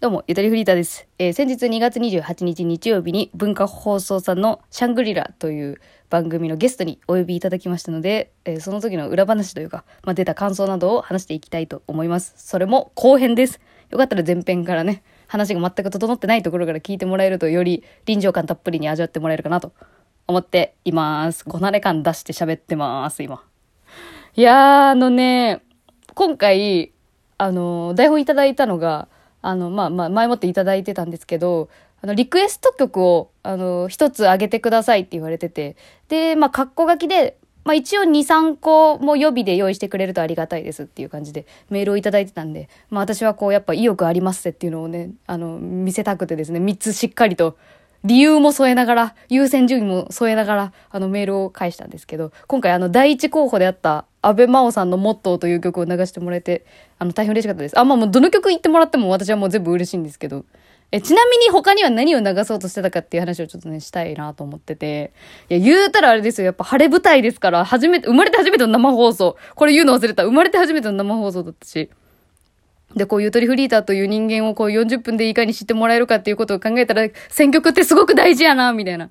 どうも、ゆとりフリーターです。えー先日2月28日日曜日に文化放送さんのシャングリラという番組のゲストにお呼びいただきましたので、えーその時の裏話というか、まあ、出た感想などを話していきたいと思います。それも後編です。よかったら前編からね、話が全く整ってないところから聞いてもらえるとより臨場感たっぷりに味わってもらえるかなと思っています。こなれ感出して喋ってます、今。いやー、あのね、今回、あの、台本いただいたのが、あの、まあまあ、前もっていただいてたんですけど、あの、リクエスト曲を、あの、一つ上げてくださいって言われてて、で、まあ、格好書きで、まあ一応2、3個も予備で用意してくれるとありがたいですっていう感じでメールを頂いてたんで、まあ私はこうやっぱ意欲ありますってっていうのをね、あの、見せたくてですね、3つしっかりと理由も添えながら、優先順位も添えながら、あのメールを返したんですけど、今回あの第一候補であった安倍真央さんのモットーという曲を流してもらえて、あの大変嬉しかったです。あ、まあもうどの曲言ってもらっても私はもう全部嬉しいんですけど、え、ちなみに他には何を流そうとしてたかっていう話をちょっとね、したいなと思ってて。いや、言うたらあれですよ。やっぱ晴れ舞台ですから、初めて、生まれて初めての生放送。これ言うの忘れた。生まれて初めての生放送だったし。で、こう、ゆとりフリーターという人間をこう40分でいかに知ってもらえるかっていうことを考えたら、選曲ってすごく大事やな、みたいな。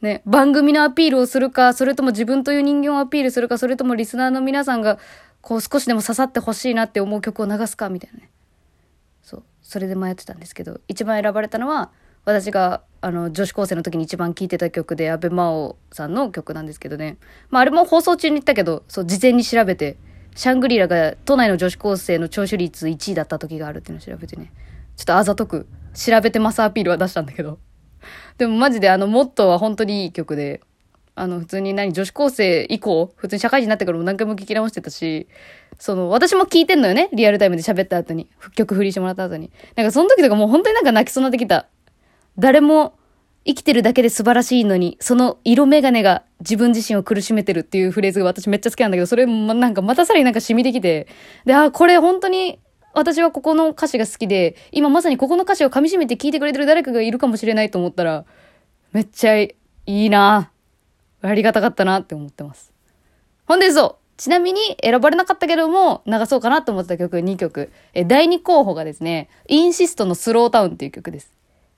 ね、番組のアピールをするか、それとも自分という人間をアピールするか、それともリスナーの皆さんが、こう少しでも刺さってほしいなって思う曲を流すか、みたいなね。そう。それで迷ってたんですけど、一番選ばれたのは、私が、あの、女子高生の時に一番聴いてた曲で、安倍真央さんの曲なんですけどね。まあ、あれも放送中に言ったけど、そう、事前に調べて、シャングリラが都内の女子高生の聴取率1位だった時があるっていうのを調べてね。ちょっとあざとく、調べてますアピールは出したんだけど。でもマジであの、モットーは本当にいい曲で、あの、普通に何、女子高生以降、普通に社会人になってからも何回も聞き直してたし、その、私も聞いてんのよね、リアルタイムで喋った後に、曲振りしてもらった後に。なんかその時とかもう本当になんか泣きそうになってきた。誰も生きてるだけで素晴らしいのに、その色眼鏡が自分自身を苦しめてるっていうフレーズが私めっちゃ好きなんだけど、それもなんかまたさらになんか染みてきて、で、あ、これ本当に私はここの歌詞が好きで、今まさにここの歌詞を噛み締めて聞いてくれてる誰かがいるかもしれないと思ったら、めっちゃいいなありがたかったなって思ってます。ほんでそう。ちなみに選ばれなかったけども、流そうかなと思ってた曲2曲。え、第2候補がですね、インシストのスロータウンっていう曲です。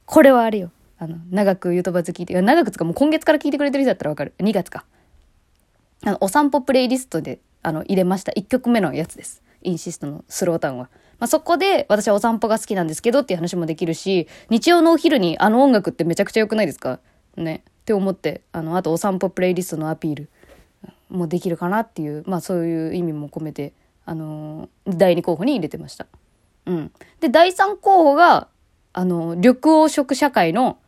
これはあれよ。あの、長くゆとばず聞いて、長くつかもう今月から聞いてくれてる人だったらわかる。2月か。あの、お散歩プレイリストで、あの、入れました。1曲目のやつです。インシストのスロータウンは。まあ、そこで、私はお散歩が好きなんですけどっていう話もできるし、日曜のお昼にあの音楽ってめちゃくちゃ良くないですか？ね。って思って、あの、あとお散歩プレイリストのアピールもできるかなっていう、まあそういう意味も込めて、あのー第2候補に入れてました。うん。で、第3候補が、あの、緑黄色社会の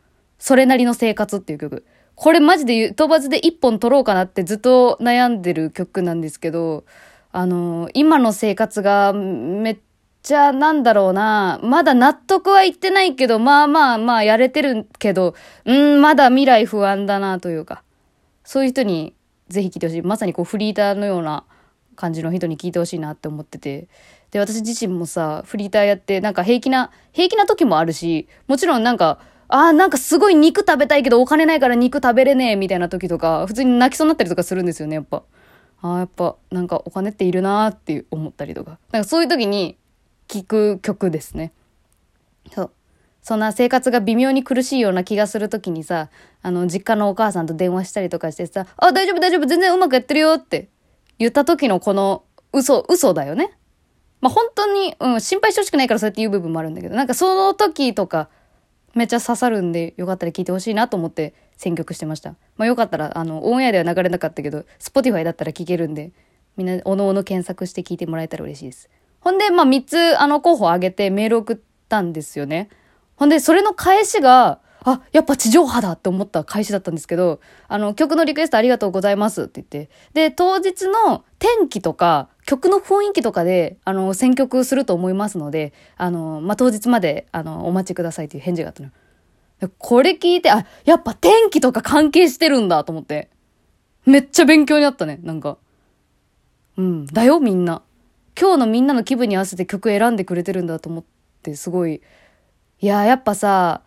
それなりの生活っていう曲。これマジでゆとばずで一本取ろうかなってずっと悩んでる曲なんですけど、あの今の生活がめっちゃなんだろうな、まだ納得はいってないけど、まあまあまあやれてるけど、うん、まだ未来不安だなというか、そういう人にぜひ聞いてほしい。まさにこうフリーターのような感じの人に聞いてほしいなって思ってて。で、私自身もさ、フリーターやって、なんか平気な、平気な時もあるし、もちろんなんか、あーなんかすごい肉食べたいけどお金ないから肉食べれねえみたいな時とか、普通に泣きそうになったりとかするんですよね、やっぱ。ああ、やっぱなんかお金っているなーって思ったりとか。なんかそういう時に聴く曲ですね。そう。そんな生活が微妙に苦しいような気がするときにさ、あの、実家のお母さんと電話したりとかしてさ、あ、大丈夫大丈夫全然うまくやってるよって言った時のこの嘘、嘘だよね。まあ、本当に、うん、心配してほしくないからそうやって言う部分もあるんだけど、なんかその時とか、めっちゃ刺さるんで、よかったら聞いてほしいなと思って選曲してました。まあ、よかったら、あの、オンエアでは流れなかったけど、Spotify だったら聞けるんで、みんな、おのおの検索して聞いてもらえたら嬉しいです。ほんで、まあ、3つ、あの、候補を挙げてメール送ったんですよね。ほんで、それの返しが、あ、やっぱ地上波だって思った返しだったんですけど、あの、曲のリクエストありがとうございますって言って。で、当日の天気とか、曲の雰囲気とかで、あの、選曲すると思いますので、あの、まあ、当日まで、あの、お待ちくださいっていう返事があったの。これ聞いて、あ、やっぱ天気とか関係してるんだと思って。めっちゃ勉強になったね、なんか。うん、だよ、みんな。今日のみんなの気分に合わせて曲選んでくれてるんだと思って、すごい。いや、やっぱさ、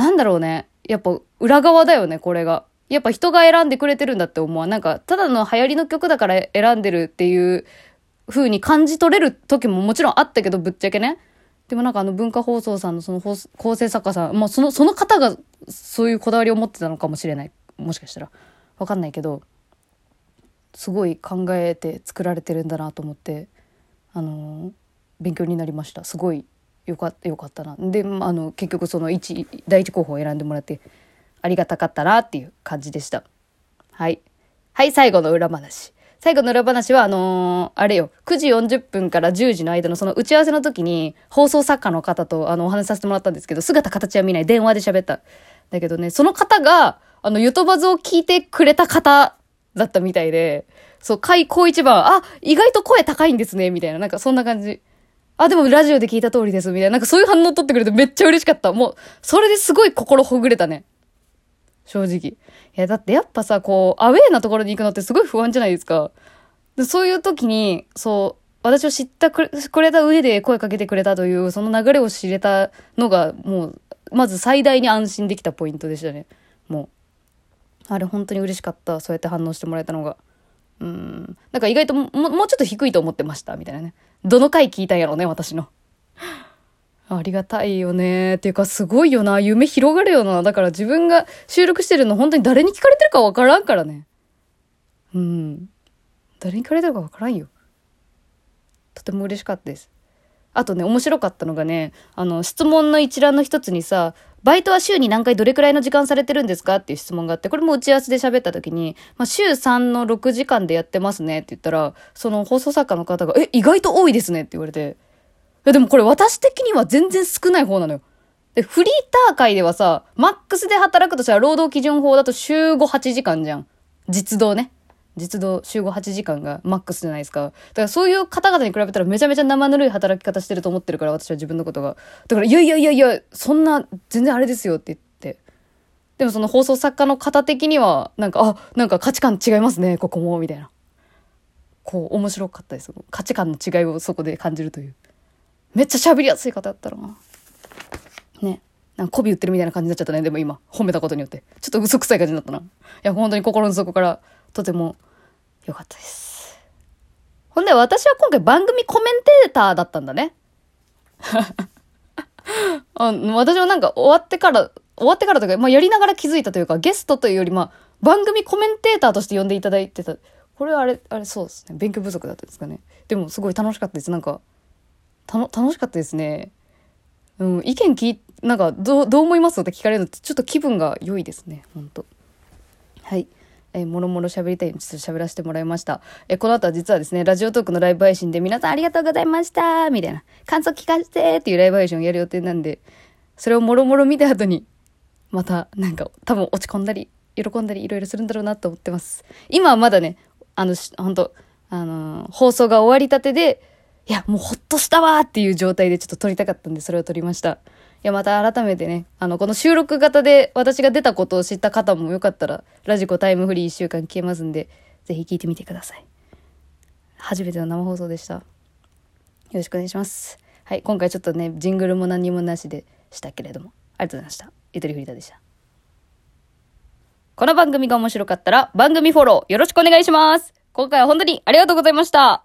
なんだろうね。やっぱ裏側だよね、これが。やっぱ人が選んでくれてるんだって思う。なんか、ただの流行りの曲だから選んでるっていう風に感じ取れる時ももちろんあったけど、ぶっちゃけね。でもなんかあの文化放送さんのその構成作家さん、まあその、その方がそういうこだわりを持ってたのかもしれない。もしかしたら。わかんないけど、すごい考えて作られてるんだなと思って、あのー、勉強になりました。すごいよかよかったな。で、まあ、の、結局その一、第一候補を選んでもらって、ありがたかったなっていう感じでした。はい。はい、最後の裏話。最後の裏話は、あのー、あれよ、9時40分から10時の間のその打ち合わせの時に、放送作家の方と、あの、お話しさせてもらったんですけど、姿形は見ない、電話で喋った。だけどね、その方が、あの、ゆとばずを聞いてくれた方だったみたいで、そう、海高一番、あ、意外と声高いんですね、みたいな、なんかそんな感じ。あ、でもラジオで聞いた通りです、みたいな。なんかそういう反応取ってくれてめっちゃ嬉しかった。もう、それですごい心ほぐれたね。正直。いや、だってやっぱさ、こう、アウェーなところに行くのってすごい不安じゃないですか。でそういう時に、そう、私を知ったくれた上で声かけてくれたという、その流れを知れたのが、もう、まず最大に安心できたポイントでしたね。もう。あれ本当に嬉しかった。そうやって反応してもらえたのが。うん。なんか意外とももうちょっと低いと思ってました。みたいなね。どの回聞いたんやろうね、私の。ありがたいよね。っていうか、すごいよな。夢広がるよな。だから自分が収録してるの本当に誰に聞かれてるかわからんからね。うん。誰に聞かれてるかわからんよ。とても嬉しかったです。あとね、面白かったのがね、あの、質問の一覧の一つにさ、バイトは週に何回どれくらいの時間されてるんですかっていう質問があって、これも打ち合わせで喋った時に、まあ、週3の6時間でやってますねって言ったら、その放送作家の方が、え、意外と多いですねって言われて、でもこれ私的には全然少ない方なのよ。で、フリーター界ではさ、マックスで働くとしたら労働基準法だと週5、8時間じゃん。実動ね。実動週5、8時間がマックスじゃないですか。だからそういう方々に比べたらめちゃめちゃ生ぬるい働き方してると思ってるから、私は自分のことが。だから、いやいやいやいや、そんな、全然あれですよって言って。でもその放送作家の方的には、なんか、あ、なんか価値観違いますね、ここも、みたいな。こう、面白かったです。価値観の違いをそこで感じるという。めっちゃ喋りやすい方だったらな。ね。なんか媚び売ってるみたいな感じになっちゃったね。でも今、褒めたことによって。ちょっと嘘くさい感じになったな。いや、本当に心の底からとても良かったです。ほんで、私は今回番組コメンテーターだったんだね。あ私もなんか終わってから、終わってからとか、まあ、やりながら気づいたというか、ゲストというより、まあ、番組コメンテーターとして呼んでいただいてた。これはあれ、あれそうですね。勉強不足だったんですかね。でも、すごい楽しかったです。なんか、たの、楽しかったですね。うん、意見聞い、なんか、どう、どう思います？って聞かれるのって、ちょっと気分が良いですね。ほんと。はい。えー、もろもろ喋りたいちょっと喋らせてもらいました。えー、この後は実はですね、ラジオトークのライブ配信で皆さんありがとうございましたみたいな、感想聞かせてっていうライブ配信をやる予定なんで、それをもろもろ見た後に、またなんか多分落ち込んだり、喜んだりいろいろするんだろうなと思ってます。今はまだね、あの、本当あのー、放送が終わりたてで、いや、もうほっとしたわっていう状態でちょっと撮りたかったんで、それを撮りました。いや、また改めてね、あの、この収録型で私が出たことを知った方もよかったら、ラジコタイムフリー1週間聞けますんで、ぜひ聞いてみてください。初めての生放送でした。よろしくお願いします。はい、今回ちょっとね、ジングルも何もなしでしたけれども、ありがとうございました。ゆとりフリーターでした。この番組が面白かったら、番組フォローよろしくお願いします。今回は本当にありがとうございました。